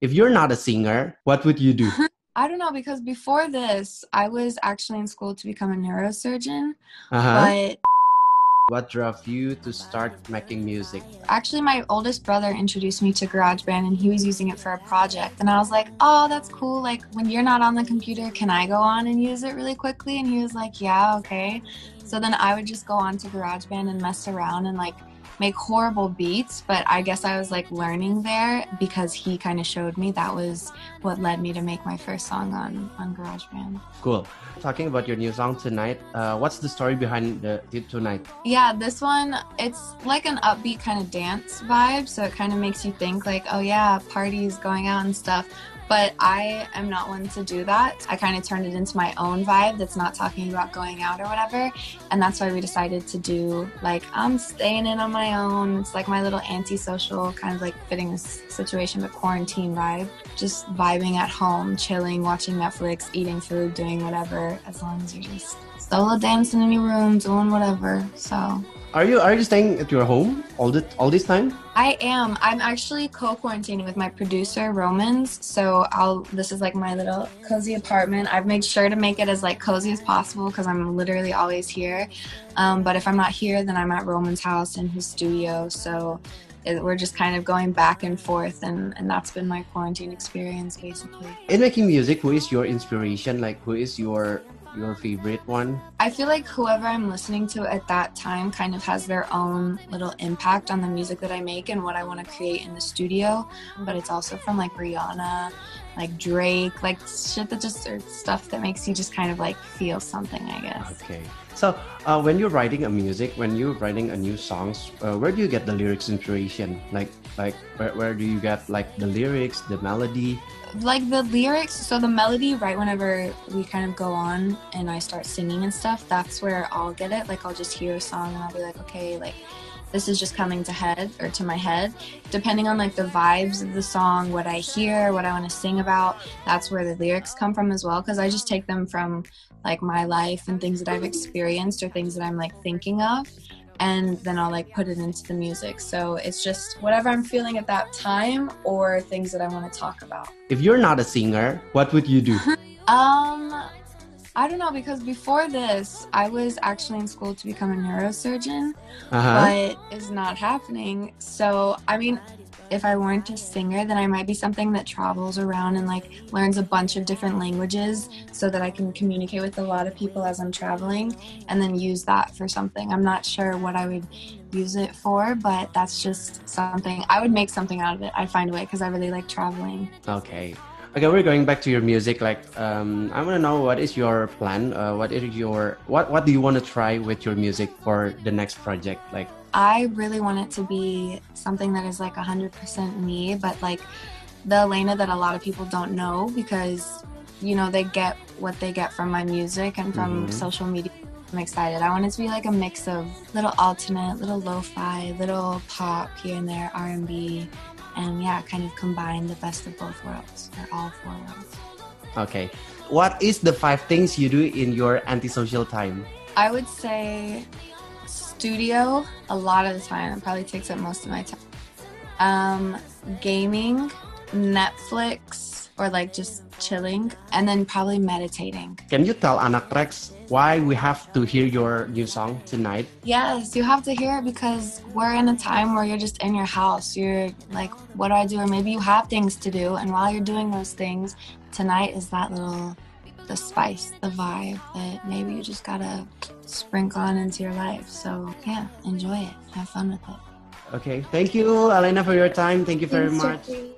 If you're not a singer, what would you do? I don't know because before this, I was actually in school to become a neurosurgeon. Uh-huh. But What drove you to start making music? actually, my oldest brother introduced me to GarageBand and he was using it for a project. And I was like, oh, that's cool. Like, when you're not on the computer, can I go on and use it really quickly? And he was like, yeah, okay. So then I would just go on to GarageBand and mess around and like make horrible beats. But I guess I was like learning there because he kind of showed me that was what led me to make my first song on, on GarageBand. Cool. Talking about your new song tonight, uh, what's the story behind the tonight? Yeah, this one, it's like an upbeat kind of dance vibe. So it kind of makes you think, like, oh, yeah, parties, going out and stuff. But I am not one to do that. I kind of turned it into my own vibe that's not talking about going out or whatever. And that's why we decided to do, like, I'm staying in on my own. It's like my little antisocial, kind of like fitting this situation, but quarantine vibe. Just vibing at home, chilling, watching Netflix, eating food, doing whatever, as long as you're just solo dancing in your room, doing whatever. So Are you are you staying at your home all the all this time? I am. I'm actually co-quarantining with my producer Romans. So I'll. This is like my little cozy apartment. I've made sure to make it as like cozy as possible because I'm literally always here. Um, but if I'm not here, then I'm at Roman's house in his studio. So it, we're just kind of going back and forth, and and that's been my quarantine experience basically. In making music, who is your inspiration? Like who is your your favorite one? I feel like whoever I'm listening to at that time kind of has their own little impact on the music that I make and what I want to create in the studio. But it's also from like Rihanna, like Drake, like shit that just or stuff that makes you just kind of like feel something, I guess. Okay. So uh, when you're writing a music, when you're writing a new songs, uh, where do you get the lyrics inspiration? Like like where, where do you get like the lyrics, the melody? Like the lyrics, so the melody, right whenever we kind of go on and I start singing and stuff, that's where I'll get it. Like I'll just hear a song and I'll be like, okay, like this is just coming to head or to my head. Depending on like the vibes of the song what i hear what i want to sing about that's where the lyrics come from as well because i just take them from like my life and things that i've experienced or things that i'm like thinking of and then i'll like put it into the music. So it's just whatever i'm feeling at that time or things that i want to talk about. If you're not a singer, what would you do? um i don't know because before this i was actually in school to become a neurosurgeon Uh-huh. but it's not happening. So, I mean, if I weren't a singer, then I might be something that travels around and like learns a bunch of different languages so that I can communicate with a lot of people as I'm traveling and then use that for something. I'm not sure what I would use it for, but that's just something I would make something out of it. I'd find a way because I really like traveling. Okay. Okay, we're going back to your music. Like, um, I want to know what is your plan? Uh, what is your what What do you want to try with your music for the next project? Like, I really want it to be something that is like 100% me, but like the Elena that a lot of people don't know because, you know, they get what they get from my music and from Mhm. social media. I'm excited. I want it to be like a mix of little alternate, little lo-fi, little pop here and there, R&B, and yeah, kind of combine the best of both worlds, or all four worlds. okay, what is the five things you do in your antisocial time? I would say studio a lot of the time. It probably takes up most of my time. Um, gaming, Netflix, or like just chilling, and then probably meditating. Can you tell Anak Rex why we have to hear your new song tonight? Yes, you have to hear it because we're in a time where you're just in your house. You're like, what do I do? Or maybe you have things to do, and while you're doing those things, tonight is that little the spice, the vibe that maybe you just gotta sprinkle on into your life. So yeah, enjoy it. Have fun with it. Okay, thank you, Elena, for your time. Thank you very Thanks, much. Jeffrey.